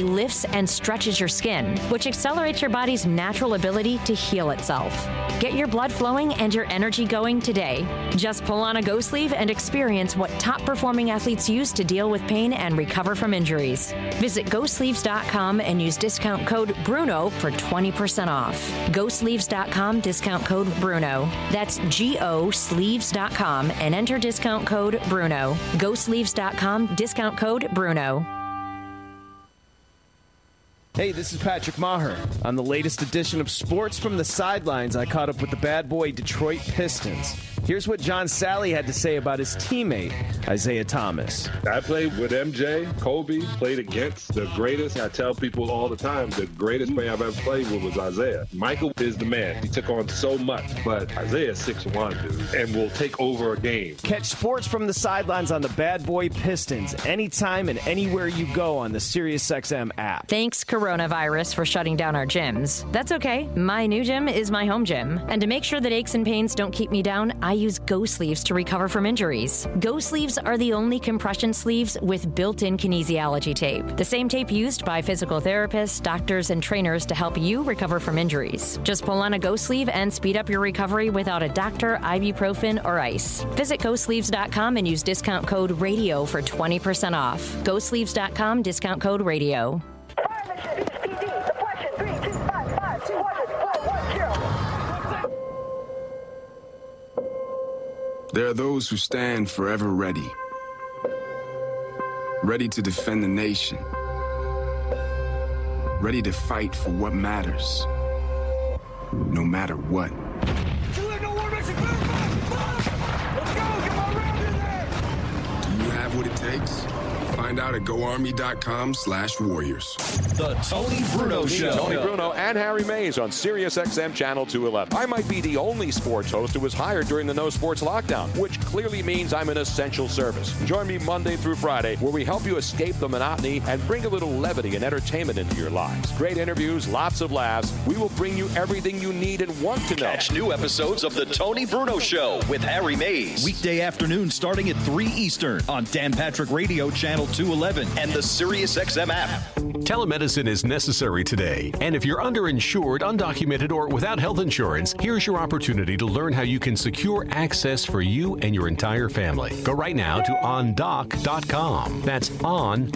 lifts and stretches your skin, which accelerates your body's natural ability to heal itself. Get your blood flowing and your energy going today. Just pull on a Go sleeve and experience what top performing athletes use to deal with pain and recover from injuries. Visit GoSleeves.com and use discount code BRUNO for 20% off. GoSleeves.com, discount code BRUNO. That's G O Sleeves.com and enter discount code BRUNO. GoSleeves.com, discount code BRUNO. Hey, this is Patrick Maher. On the latest edition of Sports from the Sidelines, I caught up with the bad boy Detroit Pistons. Here's what John Salley had to say about his teammate, Isiah Thomas. I played with MJ, Kobe, played against the greatest. I tell people all the time the greatest player I've ever played with was Isiah. Michael is the man. He took on so much, but Isiah's 6'1, dude, and will take over a game. Catch Sports from the Sidelines on the Bad Boy Pistons anytime and anywhere you go on the SiriusXM app. Thanks, coronavirus, for shutting down our gyms. That's okay. My new gym is my home gym. And to make sure that aches and pains don't keep me down, I use Go Sleeves to recover from injuries. Go Sleeves are the only compression sleeves with built in kinesiology tape, the same tape used by physical therapists, doctors, and trainers to help you recover from injuries. Just pull on a Go Sleeve and speed up your recovery without a doctor, ibuprofen, or ice. Visit GoSleeves.com and use discount code RADIO for 20% off. GoSleeves.com, discount code RADIO. There are those who stand forever ready, ready to defend the nation, ready to fight for what matters, no matter what. Do you have what it takes? Find out at goarmy.com slash warriors. The Tony Bruno Show. Tony Bruno and Harry Mays on Sirius XM Channel 211. I might be the only sports host who was hired during the No Sports lockdown, which clearly means I'm an essential service. Join me Monday through Friday, where we help you escape the monotony and bring a little levity and entertainment into your lives. Great interviews, lots of laughs. We will bring you everything you need and want to know. Catch new episodes of The Tony Bruno Show with Harry Mays. Weekday afternoon starting at 3 Eastern on Dan Patrick Radio Channel 211 and the SiriusXM app. Telemedicine is necessary today, and if you're underinsured, undocumented, or without health insurance, here's your opportunity to learn how you can secure access for you and your entire family. Go right now to ondoc.com. That's on-doc.com.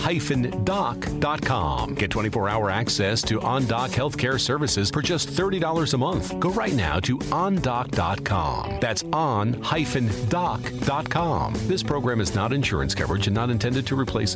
Get 24-hour access to OnDoc healthcare services for just $30 a month. Go right now to ondoc.com. That's on-doc.com. This program is not insurance coverage and not intended to replace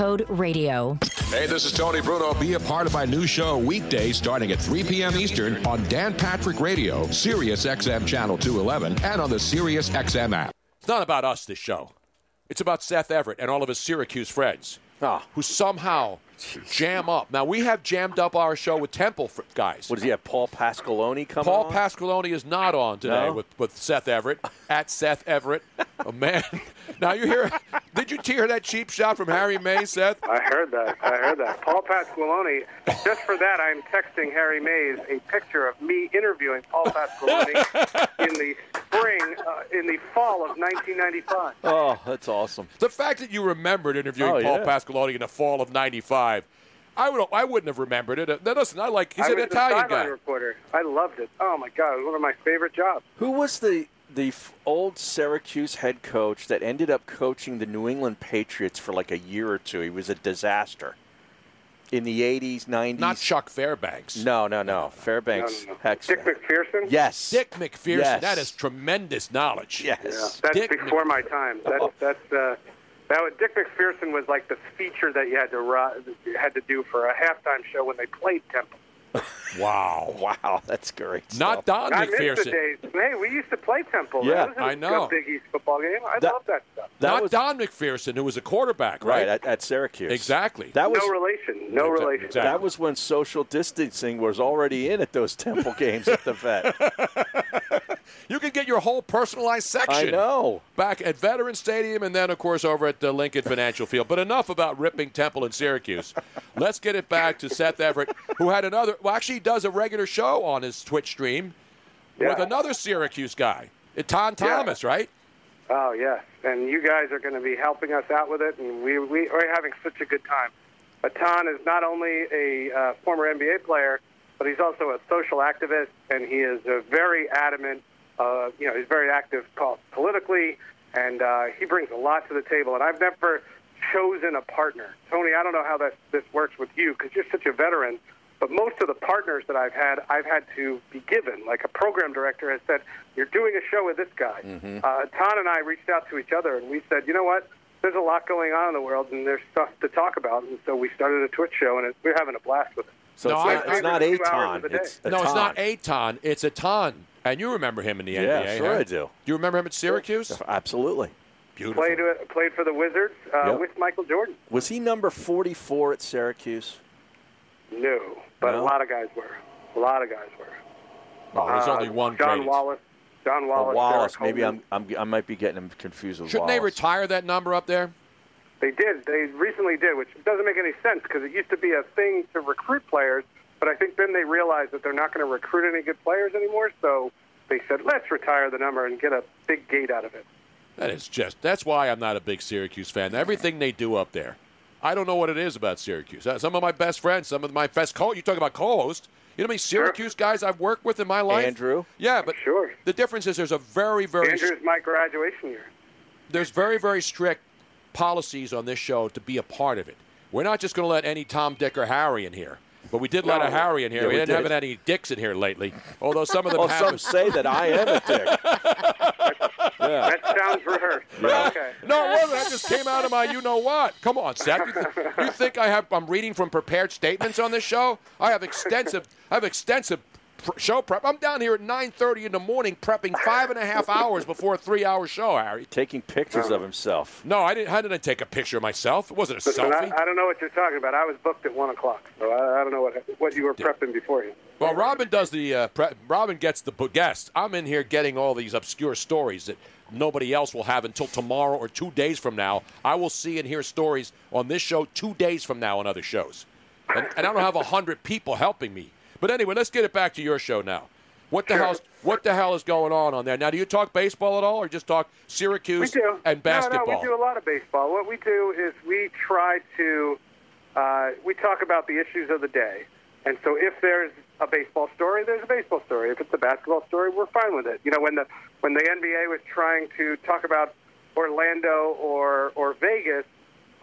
RADIO. Hey, this is Tony Bruno. Be a part of my new show weekday starting at 3 p.m. Eastern on Dan Patrick Radio, Sirius XM Channel 211, and on the Sirius XM app. It's not about us, this show. It's about Seth Everett and all of his Syracuse friends ah. who somehow jam up. Now, we have jammed up our show with Temple fr- guys. What does he have? Paul Pasqualoni coming Paul on? Pasqualoni is not on today No? with, with Seth Everett at Seth Everett. Oh man! Now you hear? Did you hear that cheap shot from Harry May, Seth? I heard that. I heard that. Paul Pasqualoni. Just for that, I'm texting Harry Mays a picture of me interviewing Paul Pasqualoni in the spring, uh, in the fall of 1995. Oh, that's awesome. The fact that you remembered interviewing Oh, Paul yeah. Pasqualoni in the fall of '95, I would I wouldn't have remembered it. Uh, Now, listen, I like he's I an was Italian guy. reporter. I loved it. Oh my God, it was one of my favorite jobs. Who was the the f- old Syracuse head coach that ended up coaching the New England Patriots for like a year or two? He was a disaster in the 80s, 90s. Not Chuck Fairbanks. No, no, no. Fairbanks. No, no, no. Dick MacPherson. Yes. Dick MacPherson. Yes. That is tremendous knowledge. Yes. Yeah, that's Dick before my time. That's that's uh, that was, Dick MacPherson was like the feature that you had to ri- had to do for a halftime show when they played Temple. Wow. Wow, that's great. Not stuff. Don I miss the McPherson. days. Hey, we used to play Temple. Yeah, that was a I know. Big East football game. I That- love that stuff. That Not was Don McPherson, who was a quarterback, right right? at, at Syracuse. Exactly. That was no relation. No Exactly. relation. Exactly. that was when social distancing was already in at those Temple games at the vet. You can get your whole personalized section. I know. Back at Veteran Stadium and then, of course, over at the Lincoln Financial Field. But enough about ripping Temple and Syracuse. Let's get it back to Seth Everett, who had another, well, actually, he does a regular show on his Twitch stream with another Syracuse guy, Ton Yeah. Thomas, right? Oh yes, and you guys are going to be helping us out with it, and we, we are having such a good time. Etan is not only a uh, former NBA player, but he's also a social activist, and he is a very adamant. Uh, you know, he's very active politically, and uh, he brings a lot to the table. And I've never chosen a partner. Tony, I don't know how that this works with you because you're such a veteran. But most of the partners that I've had, I've had to be given. Like a program director has said, "You're doing a show with this guy." Uh, Ton and I reached out to each other, and we said, "You know what? There's a lot going on in the world, and there's stuff to talk about." And so we started a Twitch show, and it, we're having a blast with it. So No, it's, I- not, I- it's not Two hours Aton. of the day. It's No, it's not Aton. Aton. It's Aton. And you remember him in the Yeah, NBA, Yeah, sure huh? I do. Do you remember him at Syracuse? Absolutely. Beautiful. Played uh, played for the Wizards uh, Yep. with Michael Jordan. Was he number 44 at Syracuse? No, but No? a lot of guys were. A lot of guys were. Oh, there's Uh, only one. John great. Wallace. John Oh, Wallace. Wallace. Maybe I'm, I'm, I might be getting him confused with Shouldn't they retire that number up there? They did. They recently did, which doesn't make any sense because it used to be a thing to recruit players. But I think then they realized that they're not going to recruit any good players anymore. So they said, let's retire the number and get a big gate out of it. That is just. That's why I'm not a big Syracuse fan. Everything they do up there, I don't know what it is about Syracuse. Uh, Some of my best friends, some of my best co. You talk about co-host. You know how many Syracuse guys I've worked with in my life? Andrew? Yeah, but Sure. the difference is there's a very, very Andrew's my graduation year. there's very, very strict policies on this show to be a part of it. we're not just going to let any Tom, Dick, or Harry in here. But we did let No. a Harry in here. Yeah, we, we didn't have any dicks in here lately. Although some of them Oh, have. some say that I am a dick. yeah. That sounds rehearsed. but Yeah. Okay. No, it wasn't. That just came out of my you know what. Come on, Seth. You, th- you think I have I'm reading from prepared statements on this show? I have extensive I have extensive pr- show prep. I'm down here at 9:30 in the morning prepping five and a half hours before a three-hour show, Harry. Taking pictures of himself. No, I didn't. How did I take a picture of myself? It wasn't a Listen, selfie. I, I don't know what you're talking about. I was booked at one o'clock, so I, I don't know what what you were prepping beforehand. Well, Robin does the uh, pre- Robin gets the bu- guest. I'm in here getting all these obscure stories that nobody else will have until tomorrow or two days from now. I will see and hear stories on this show two days from now on other shows, and, and I don't have a hundred people helping me. But anyway, let's get it back to your show now. What the Sure. hell? What the hell is going on on there? Now, do you talk baseball at all, or just talk Syracuse and basketball? No, no, we do a lot of baseball. What we do is we try to uh, we talk about the issues of the day, and so if there's a baseball story, there's a baseball story. If it's a basketball story, we're fine with it. You know, when the when the NBA was trying to talk about Orlando or or Vegas,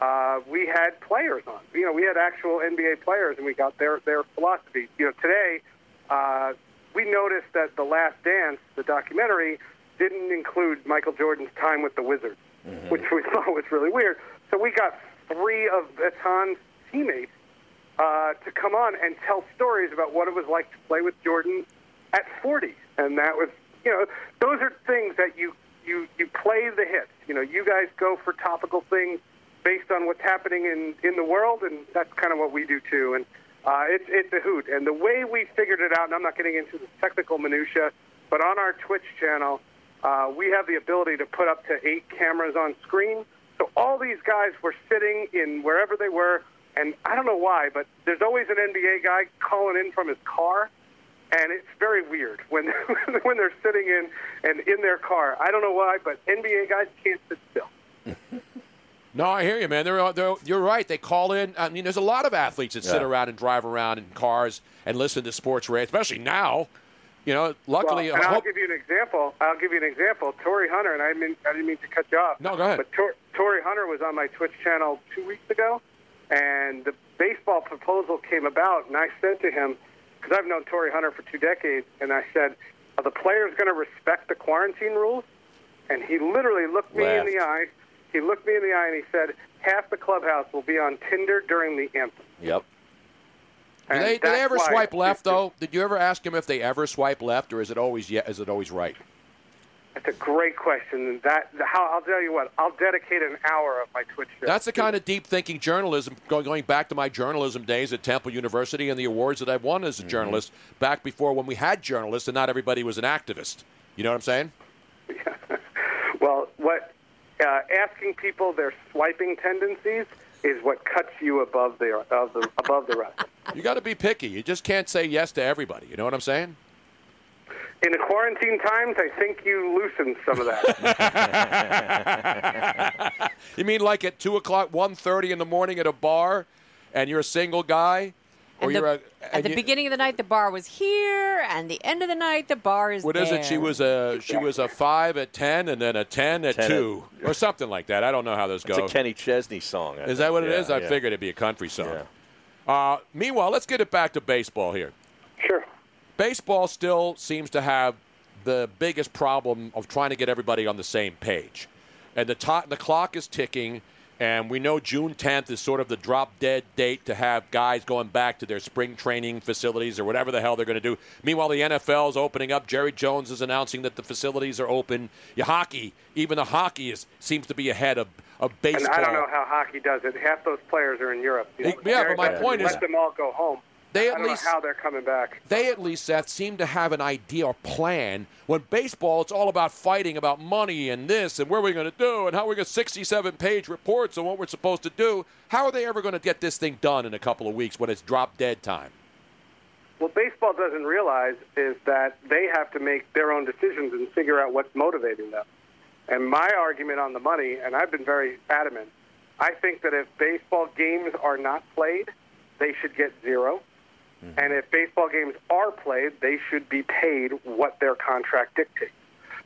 uh, we had players on. You know, we had actual NBA players, and we got their their philosophy. You know, today uh, we noticed that the Last Dance, the documentary, didn't include Michael Jordan's time with the Wizards, which we thought was really weird. So we got three of Etan's teammates uh, to come on and tell stories about what it was like to play with Jordan at 40, and that was, you know, those are things that you you you play the hits. You know, you guys go for topical things based on what's happening in in the world, and that's kind of what we do too. And uh, it's it's a hoot. And the way we figured it out, and I'm not getting into the technical minutia, but on our Twitch channel, uh, we have the ability to put up to eight cameras on screen. So all these guys were sitting in wherever they were, and I don't know why, but there's always an NBA guy calling in from his car, and it's very weird when when they're sitting in and in their car. I don't know why, but NBA guys can't sit still. No, I hear you, man. They're, they're, you're right. They call in. I mean, there's a lot of athletes that sit around and drive around in cars and listen to sports radio, especially now. You know, luckily, well, and I I'll hope- give you an example. I'll give you an example. Torii Hunter, and I didn't, mean, I didn't mean to cut you off. No, go ahead. But Tor, Torii Hunter was on my Twitch channel two weeks ago, and the baseball proposal came about, and I said to him, because I've known Torii Hunter for two decades, and I said, are the players going to respect the quarantine rules? And he literally looked me in the eye. He looked me in the eye and he said, half the clubhouse will be on Tinder during the anthem. Yep. do And they, do they ever swipe left though? Did you ever ask him if they ever swipe left, or is it always yeah? Is it always right? That's a great question. That how I'll tell you what. I'll dedicate an hour of my Twitch show. That's the kind of deep thinking journalism going, going back to my journalism days at Temple University and the awards that I've won as a Mm-hmm. journalist back before when we had journalists and not everybody was an activist. You know what I'm saying? Uh, asking people their swiping tendencies is what cuts you above the, of the above the rest. You got to be picky. You just can't say yes to everybody. You know what I'm saying? In the quarantine times, I think you loosened some of that. You mean like at two o'clock, 1.30 in the morning at a bar, and you're a single guy, And the- At and the you- beginning of the night, the bar was here, and the end of the night, the bar is What there. is it? She was a she was a five at ten, and then a ten at 10 at- two, or something like that. I don't know how those It's go. a Kenny Chesney song. I Is that what it think. is? I yeah. figured it'd be a country song. Uh, meanwhile, let's get it back to baseball here. Sure. Baseball still seems to have the biggest problem of trying to get everybody on the same page, and the to- the clock is ticking. And we know June 10th is sort of the drop dead date to have guys going back to their spring training facilities or whatever the hell they're going to do. Meanwhile, the NFL is opening up. Jerry Jones is announcing that the facilities are open. Your hockey, even the hockey, is seems to be ahead of, of baseball. and I don't know how hockey does it. Half those players are in Europe. You know, Yeah, but my point let is- them all go home. They I at don't least- know how they're coming back. they at least Seth seem to have an idea or plan. When baseball, it's all about fighting about money and this and where we're going to do and how we're going to 67 page reports on what we're supposed to do. How are they ever going to get this thing done in a couple of weeks when it's drop dead time? What baseball doesn't realize is that they have to make their own decisions and figure out what's motivating them. And my argument on the money, and I've been very adamant, I think that if baseball games are not played, they should get 0 And if baseball games are played, they should be paid what their contract dictates.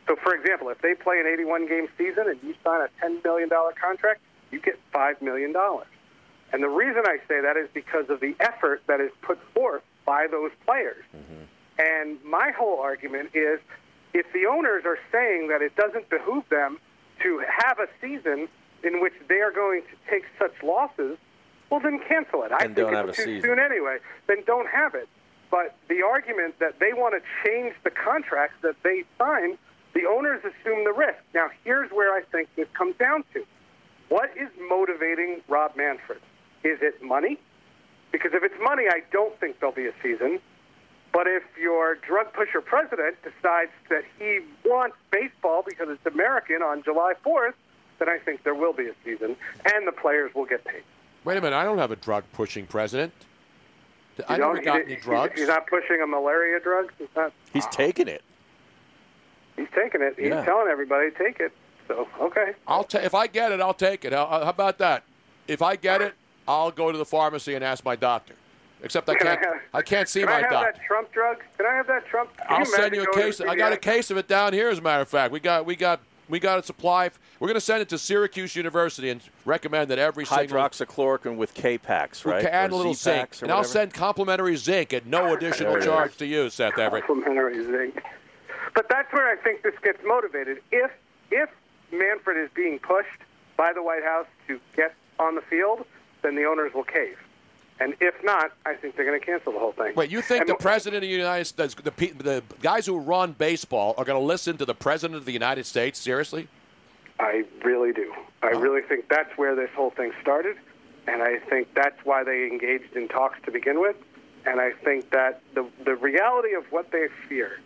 So, for example, if they play an 81 game season and you sign a $10 million contract, you get $5 million. And the reason I say that is because of the effort that is put forth by those players. Mm-hmm. And my whole argument is if the owners are saying that it doesn't behoove them to have a season in which they are going to take such losses, well, then cancel it. I And think don't it's have too soon anyway. Then don't have it. But the argument that they want to change the contracts that they signed, the owners assume the risk. Now, here's where I think this comes down to. What is motivating Rob Manfred? Is it money? Because if it's money, I don't think there'll be a season. But if your drug pusher president decides that he wants baseball because it's American on July 4th, then I think there will be a season, and the players will get paid. Wait a minute. I don't have a drug pushing president. I You never don't- got any drugs. He's not pushing a malaria drug. He's not. He's taking it. He's taking it. He's Yeah. telling everybody take it. So okay. I'll ta- if I get it, I'll take it. How, how about that? If I get it, I'll go to the pharmacy and ask my doctor. Except I Can I can't. have- I can't see Can my I have doctor. that Trump drug? Can I have that Trump? Can I'll you send you a case. I got a case of it down here. As a matter of fact, we got we got we got a supply. We're going to send it to Syracuse University and recommend that every single Hydroxychloroquine with K-Pax, right? and a little zinc, Z-Pax or and I'll send complimentary zinc at no additional charge is. to you, Seth Everett. Complimentary zinc. But that's where I think this gets motivated. If if Manfred is being pushed by the White House to get on the field, then the owners will cave. And if not, I think they're going to cancel the whole thing. Wait, you think And the president of the United States, the, the guys who run baseball, are going to listen to the president of the United States? Seriously? I really do. I really think that's where this whole thing started, and I think that's why they engaged in talks to begin with. And I think that the the reality of what they fear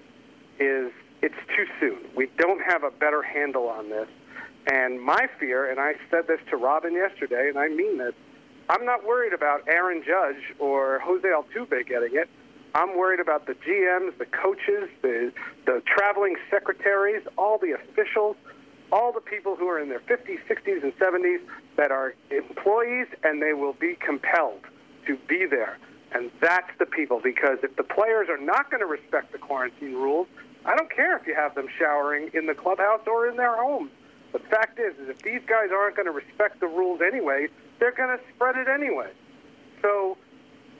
is it's too soon. We don't have a better handle on this. And my fear, and I said this to Robin yesterday, and I mean this, I'm not worried about Aaron Judge or Jose Altuve getting it. I'm worried about the GMs, the coaches, the the traveling secretaries, all the officials, all the people who are in their 50s, 60s, and 70s that are employees, and they will be compelled to be there. And that's the people, because if the players are not going to respect the quarantine rules, I don't care if you have them showering in the clubhouse or in their homes. The fact is, is if these guys aren't going to respect the rules anyway, they're going to spread it anyway. So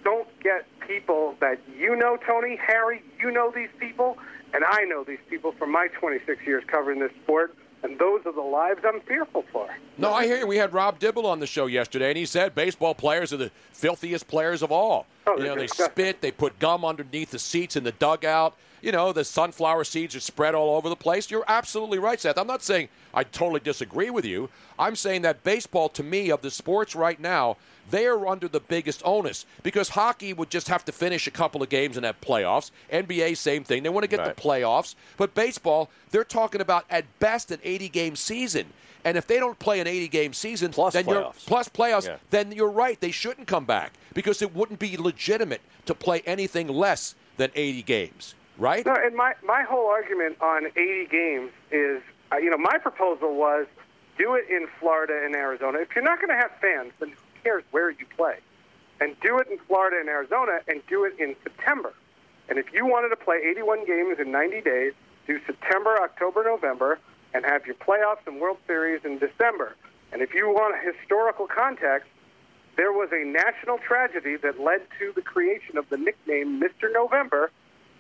don't get people that you know, Tony, Harry, you know these people, and I know these people from my 26 years covering this sport, and those are the lives I'm fearful for. No, I hear you. We had Rob Dibble on the show yesterday, and he said baseball players are the filthiest players of all. Oh, you know, they disgusting. spit, they put gum underneath the seats in the dugout. You know, the sunflower seeds are spread all over the place. You're absolutely right, Seth. I'm not saying I totally disagree with you. I'm saying that baseball, to me, of the sports right now, they are under the biggest onus because hockey would just have to finish a couple of games and have playoffs. NBA, same thing. They want to get the playoffs. But baseball, they're talking about at best an 80 game season. And if they don't play an 80 game season, then you're playoffs. plus playoffs, Yeah. then you're right. They shouldn't come back because it wouldn't be legitimate to play anything less than 80 games, right? No, and my, my whole argument on 80 games is, uh, you know, my proposal was do it in Florida and Arizona. If you're not going to have fans, then who cares where you play? And do it in Florida and Arizona and do it in September. And if you wanted to play 81 games in 90 days, do September, October, November, and have your playoffs and World Series in December. And if you want a historical context, there was a national tragedy that led to the creation of the nickname Mr. November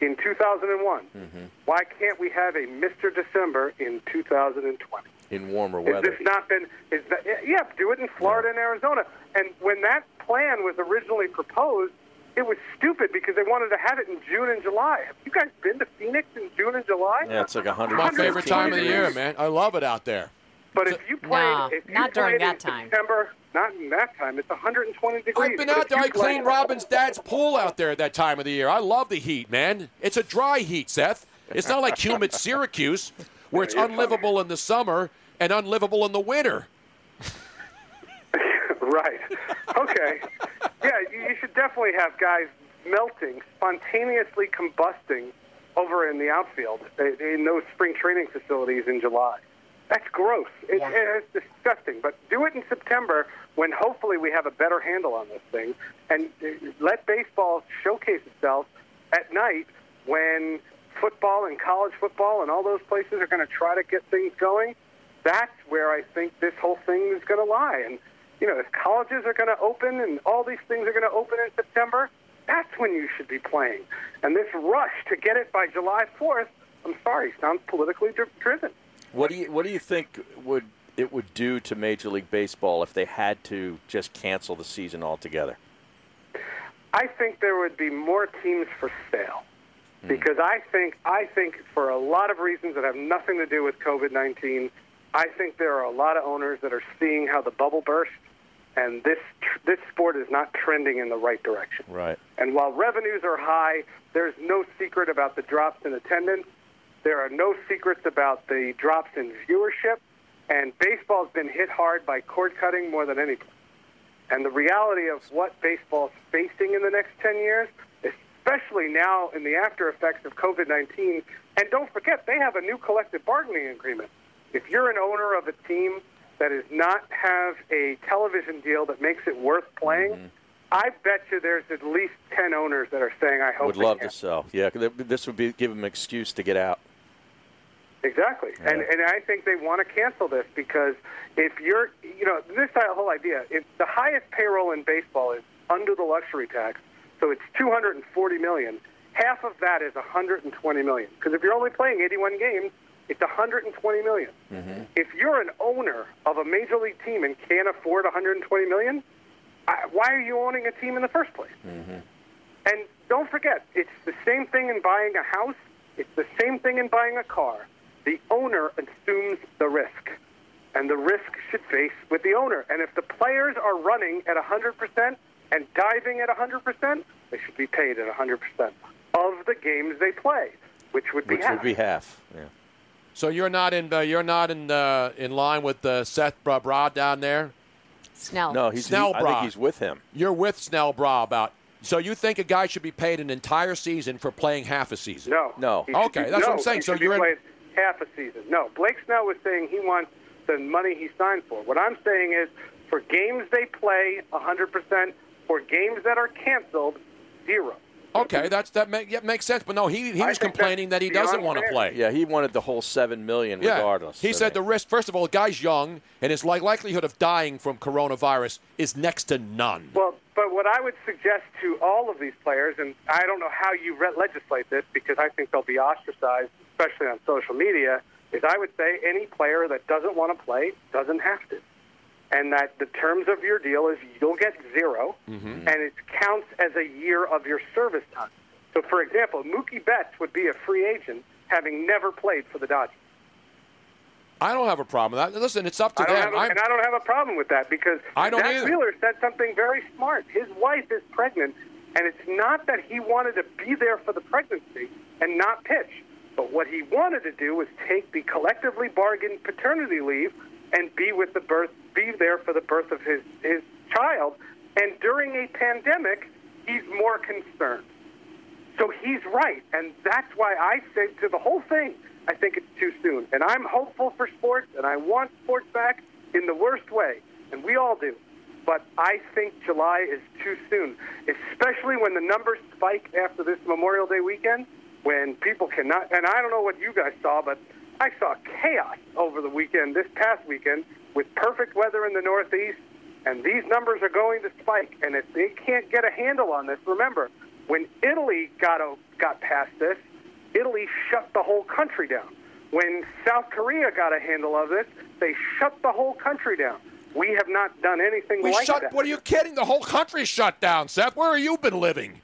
in 2001. Mm-hmm. Why can't we have a Mr. December in 2020? in warmer weather. Has weather. this not been? Is that, yeah, do it in Florida and Arizona. And when that plan was originally proposed, it was stupid because they wanted to have it in June and July. Have you guys been to Phoenix in June and July? Yeah, it's like 100. My favorite time of the year, man. I love it out there. But if you played, No, if you not during that in time. September, not in that time. It's 120 degrees. I've been out there. you I played- cleaned Robin's dad's pool out there at that time of the year. I love the heat, man. It's a dry heat, Seth. It's not like humid Syracuse, where it's unlivable in the summer and unlivable in the winter. right. Okay. Yeah, you you should definitely have guys melting, spontaneously combusting over in the outfield uh, in those spring training facilities in July. That's gross. It, It's disgusting. But do it in September when hopefully we have a better handle on this thing, and let baseball showcase itself at night when football and college football and all those places are going to try to get things going. That's where I think this whole thing is going to lie. And you know, if colleges are going to open and all these things are going to open in September, that's when you should be playing. And this rush to get it by July 4th, I'm sorry, sounds politically dri- driven. What do you What do you think would it would do to Major League Baseball if they had to just cancel the season altogether? I think there would be more teams for sale hmm. because I think I think for a lot of reasons that have nothing to do with COVID-19, I think there are a lot of owners that are seeing how the bubble burst and this this sport is not trending in the right direction. Right. And while revenues are high, there's no secret about the drops in attendance. There are no secrets about the drops in viewership. And baseball's been hit hard by cord cutting more than anything. And the reality of what baseball's facing in the next 10 years, especially now in the after effects of COVID 19, and don't forget, they have a new collective bargaining agreement. If you're an owner of a team that does not have a television deal that makes it worth playing, mm-hmm. I bet you there's at least 10 owners that are saying, I hope Would love can." to sell. Yeah, this would be give them an excuse to get out. Exactly, and and I think they want to cancel this because if you're, you know, this whole idea, if the highest payroll in baseball is under the luxury tax, so it's 240 million. Half of that is 120 million because if you're only playing 81 games, it's 120 million. Mm-hmm. If you're an owner of a major league team and can't afford 120 million, I, why are you owning a team in the first place? Mm-hmm. And don't forget, it's the same thing in buying a house. It's the same thing in buying a car. The owner assumes the risk, and the risk should face with the owner. And if the players are running at 100% and diving at 100%, they should be paid at 100% of the games they play, which would be Which half. would be half. Yeah. So you're not in uh, you're not in uh, in line with uh, Seth Bra Bra down there. Snell. No, he's. Snell he, I think he's with him. You're with Snell Bra about. So you think a guy should be paid an entire season for playing half a season? No. No. He Okay, be- that's what I'm saying. So you're in- played half a season. No, Blake Snell was saying he wants the money he signed for. What I'm saying is, for games they play, 100%. For games that are canceled, zero. Okay, that's that make, yeah, makes sense. But no, he he I was complaining that he doesn't want to play. Yeah, he wanted the whole seven million Yeah. regardless. He So said they- the risk. First of all, the guy's young, and his like likelihood of dying from coronavirus is next to none. Well, but what I would suggest to all of these players, and I don't know how you re- legislate this because I think they'll be ostracized, especially on social media, is I would say any player that doesn't want to play doesn't have to. And that the terms of your deal is you'll get 0 Mm-hmm. and it counts as a year of your service time. So, for example, Mookie Betts would be a free agent having never played for the Dodgers. I don't have a problem with that. Listen, it's up to them. have and I don't have a problem with that because I don't Zack either. Wheeler said something very smart. His wife is pregnant, and it's not that he wanted to be there for the pregnancy and not pitch, but what he wanted to do was take the collectively bargained paternity leave and be with the birth, be there for the birth of his his child. And during a pandemic, he's more concerned. So he's right, and that's why I say to the whole thing, I think it's too soon. And I'm hopeful for sports, and I want sports back in the worst way, and we all do. But I think July is too soon, especially when the numbers spike after this Memorial Day weekend, when people cannot. And I don't know what you guys saw, but I saw chaos over the weekend, this past weekend, with perfect weather in the Northeast, and these numbers are going to spike. And if they can't get a handle on this, remember, when Italy got got past this, Italy shut the whole country down. When South Korea got a handle of this, they shut the whole country down. We have not done anything we like shut. that. What are you kidding? The whole country's shut down, Seth. Where have you been living?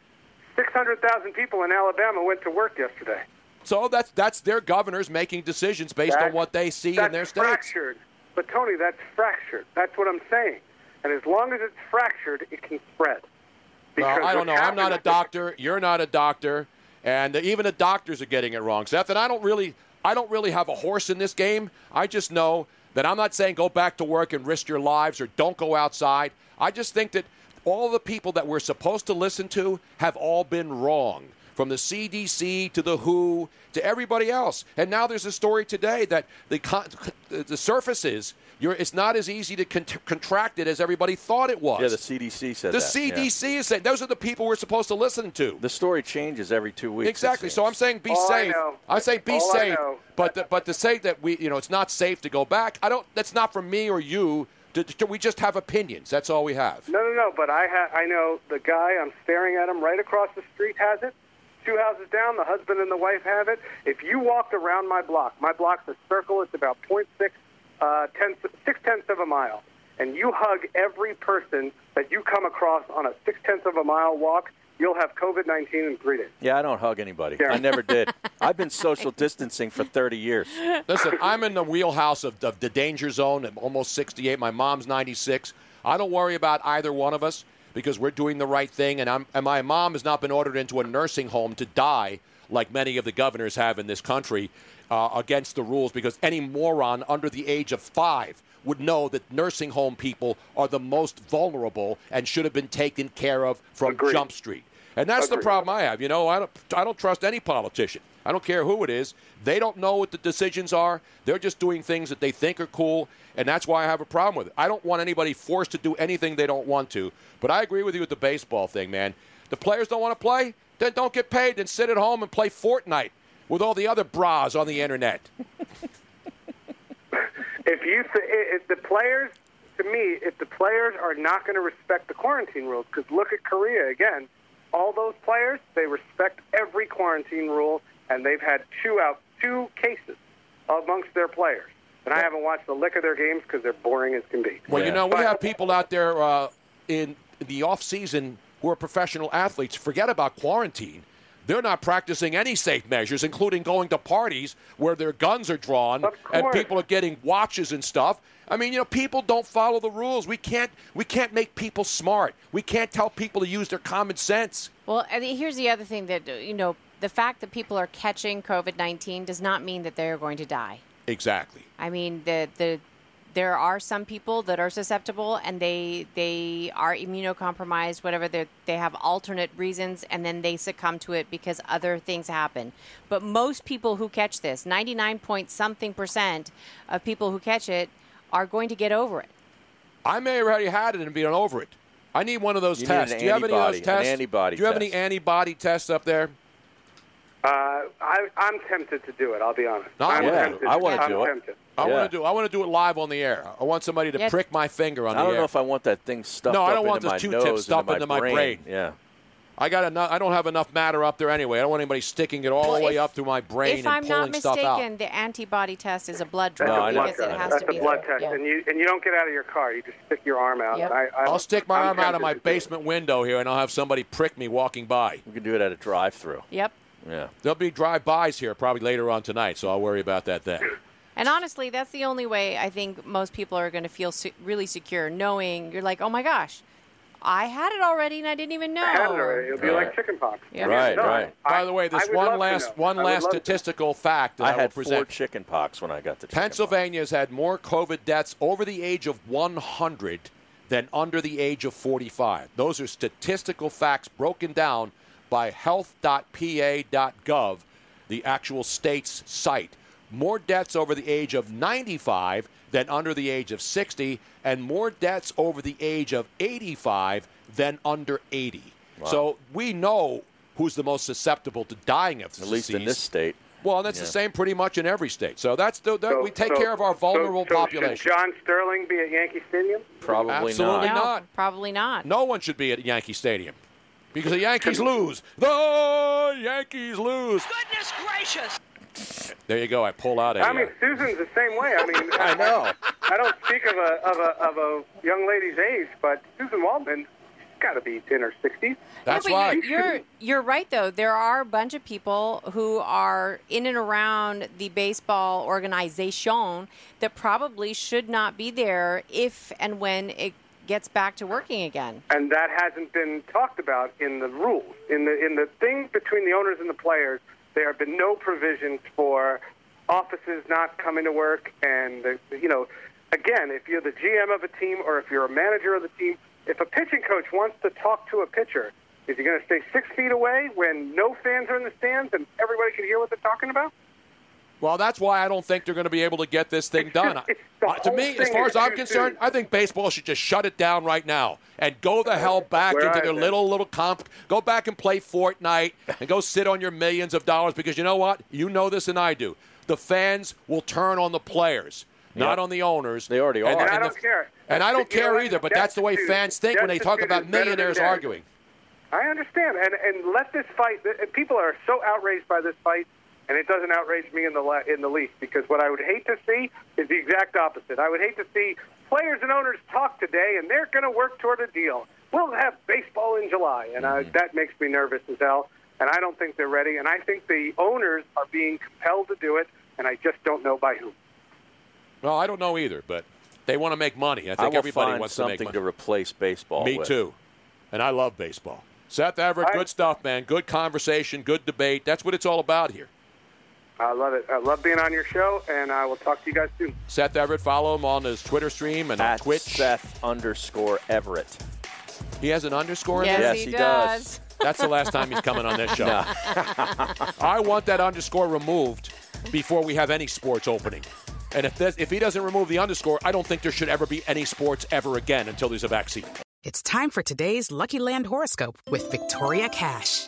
600,000 people in Alabama went to work yesterday. So that's that's their governors making decisions based on what they see in their states. fractured. But Tony, that's fractured. That's what I'm saying. And as long as it's fractured, it can spread. Well, I don't know. I'm not a doctor. You're not a doctor, and even the doctors are getting it wrong, Seth. And I don't really, I don't really have a horse in this game. I just know that I'm not saying go back to work and risk your lives or don't go outside. I just think that all the people that we're supposed to listen to have all been wrong. From the CDC to the WHO to everybody else, and now there's a story today that the the surfaces, you're, it's not as easy to con- contract it as everybody thought it was. Yeah, the CDC said The that. yeah. CDC is saying those are the people we're supposed to listen to. The story changes every two weeks. Exactly. So I'm saying be All safe. know- I say be all safe. But the, but to say that we you know it's not safe to go back, I don't. That's not from me or you. Do, do we just have opinions? That's all we have. No, no, no. But I ha- I know the guy. I'm staring at him right across the street has it. Two houses down, the husband and the wife have it. If you walked around my block, my block's a circle. It's about 0.6 uh, tenths, six tenths of a mile, and you hug every person that you come across on a six tenths of a mile walk, you'll have COVID 19 in three days. Yeah, I don't hug anybody. Yeah. I never did. I've been social distancing for 30 years. Listen, I'm in the wheelhouse of, of the danger zone. I'm almost 68. My mom's 96. I don't worry about either one of us because we're doing the right thing. And, I'm, and my mom has not been ordered into a nursing home to die like many of the governors have in this country uh, against the rules because any moron under the age of five would know that nursing home people are the most vulnerable and should have been taken care of from Jump Street. And that's the problem I have. You know, I don't, I don't trust any politician. I don't care who it is. They don't know what the decisions are. They're just doing things that they think are cool, and that's why I have a problem with it. I don't want anybody forced to do anything they don't want to. But I agree with you with the baseball thing, man. The players don't want to play, then don't get paid, then sit at home and play Fortnite with all the other bras on the internet. If you th- if the players, to me, if the players are not going to respect the quarantine rules, because look at Korea again, all those players they respect every quarantine rule, and they've had two out two cases amongst their players. And I haven't watched a lick of their games because they're boring as can be. Well, you know, we But- have people out there uh, in the off season who are professional athletes. Forget about quarantine. They're not practicing any safe measures, including going to parties where their guns are drawn and people are getting watches and stuff. I mean, you know, people don't follow the rules. We can't we can't make people smart. We can't tell people to use their common sense. Well, I mean, here's the other thing that, you know, the fact that people are catching COVID 19 does not mean that they're going to die. Exactly. I mean, the, the, there are some people that are susceptible and they they are immunocompromised, whatever they they have alternate reasons, and then they succumb to it because other things happen. But most people who catch this, 99 point something percent of people who catch it, are going to get over it. I may have already had it and been over it. I need one of those You tests. an Do you have any of antibody- those an tests? antibody Do you have any antibody tests up there? Uh, I, I'm tempted to do it. I'll be honest. No, I I'm wanna tempted. do it. I wanna I'm do it. tempted. I Yeah. want to do. I want to do it live on the air. I want somebody to Yeah. prick my finger on I the don't air. know if I want that thing stuffed No, I don't want into those my Q-tips nose, stuffed into into my my brain. Yeah. I got enough. I don't have enough matter up there anyway. I don't want anybody sticking it all Well, the way if- up through my brain if and I'm pulling not stuff out. mistaken, the antibody test is a blood That's draw a blood because it has That's to be a blood there. test, Yeah. and you and you don't get out of your car. You just stick your arm out. Yep. I, I, I'll stick my I'm arm out of my to do it. basement window here, and I'll have somebody prick me walking by. We can do it at a drive-through. Yep. Yeah. There'll be drive-bys here probably later on tonight, so I'll worry about that then. And honestly, that's the only way I think most people are going to feel se- really secure, knowing you're like, oh my gosh, I had it already and I didn't even know. I had it already. It'll be like chickenpox. Yeah. Right, No, right. By the way, this one last one I last love to. statistical fact that I, I will had four present. chicken pox when I got the chicken Pennsylvania has had more COVID deaths over the age of 100 than under the age of 45. Those are statistical facts broken down by health.pa.gov, the actual state's site. More deaths over the age of 95 than under the age of 60, and more deaths over the age of 85 than under 80. Wow. So we know who's the most susceptible to dying of this At least in this state. Well, that's Yeah. the same pretty much in every state. So that's the, that So- we take so- care of our vulnerable so, so population. Should John Sterling be at Yankee Stadium? Probably not. Absolutely no, not. probably not. No one should be at Yankee Stadium because the Yankees lose. The Yankees lose. Goodness gracious! There you go. I pull out a. I mean, Susan's the same way. I mean, I know. I don't speak of a of a of a young lady's age, but Susan Waldman, got to be in her sixties. that's yeah, but right. You're, you're you're right though. There are a bunch of people who are in and around the baseball organization that probably should not be there if and when it gets back to working again. and that hasn't been talked about in the rules. In the in the thing between the owners and the players, there have been no provisions for offices not coming to work. And you know, again, if you're the GM of a team or if you're a manager of the team, if a pitching coach wants to talk to a pitcher, is he going to stay six feet away when no fans are in the stands and everybody can hear what they're talking about? Well, that's why I don't think they're going to be able to get this thing done. it's the Uh, to me, as far as I'm too concerned, soon. I think baseball should just shut it down right now and go the hell back Where into I their think. little little comp. Go back and play Fortnite and go sit on your millions of dollars because you know what? You know this and I do. The fans will turn on the players, not on the owners. They already And- are. And I don't the- care. And I don't You know care either, but that's the way fans think when they talk about is better than millionaires arguing. I understand, and and let this fight. and People are so outraged by this fight, and it doesn't outrage me in the le- in the least. Because what I would hate to see is the exact opposite. I would hate to see players and owners talk today, and they're going to work toward a deal. We'll have baseball in July, and uh, that makes me nervous as hell. And I don't think they're ready. And I think the owners are being compelled to do it, and I just don't know by whom. Well, I don't know either, but they want to make money. I I think will everybody find wants to make something money. to replace baseball. Me with. too. And I love baseball. Seth Everett, good stuff, man. Good conversation, good debate. That's what it's all about here. I love it. I love being on your show, and I will talk to you guys soon. Seth Everett, follow him on his Twitter stream and on At Twitch. Seth underscore Everett. He has an underscore in Yes, he he does. does. That's the last time he's coming on this show. No. I want that underscore removed before we have any sports opening. And if, this, if he doesn't remove the underscore, I don't think there should ever be any sports ever again until there's a vaccine. It's time for today's Lucky Land horoscope with Victoria Cash.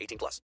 18 plus.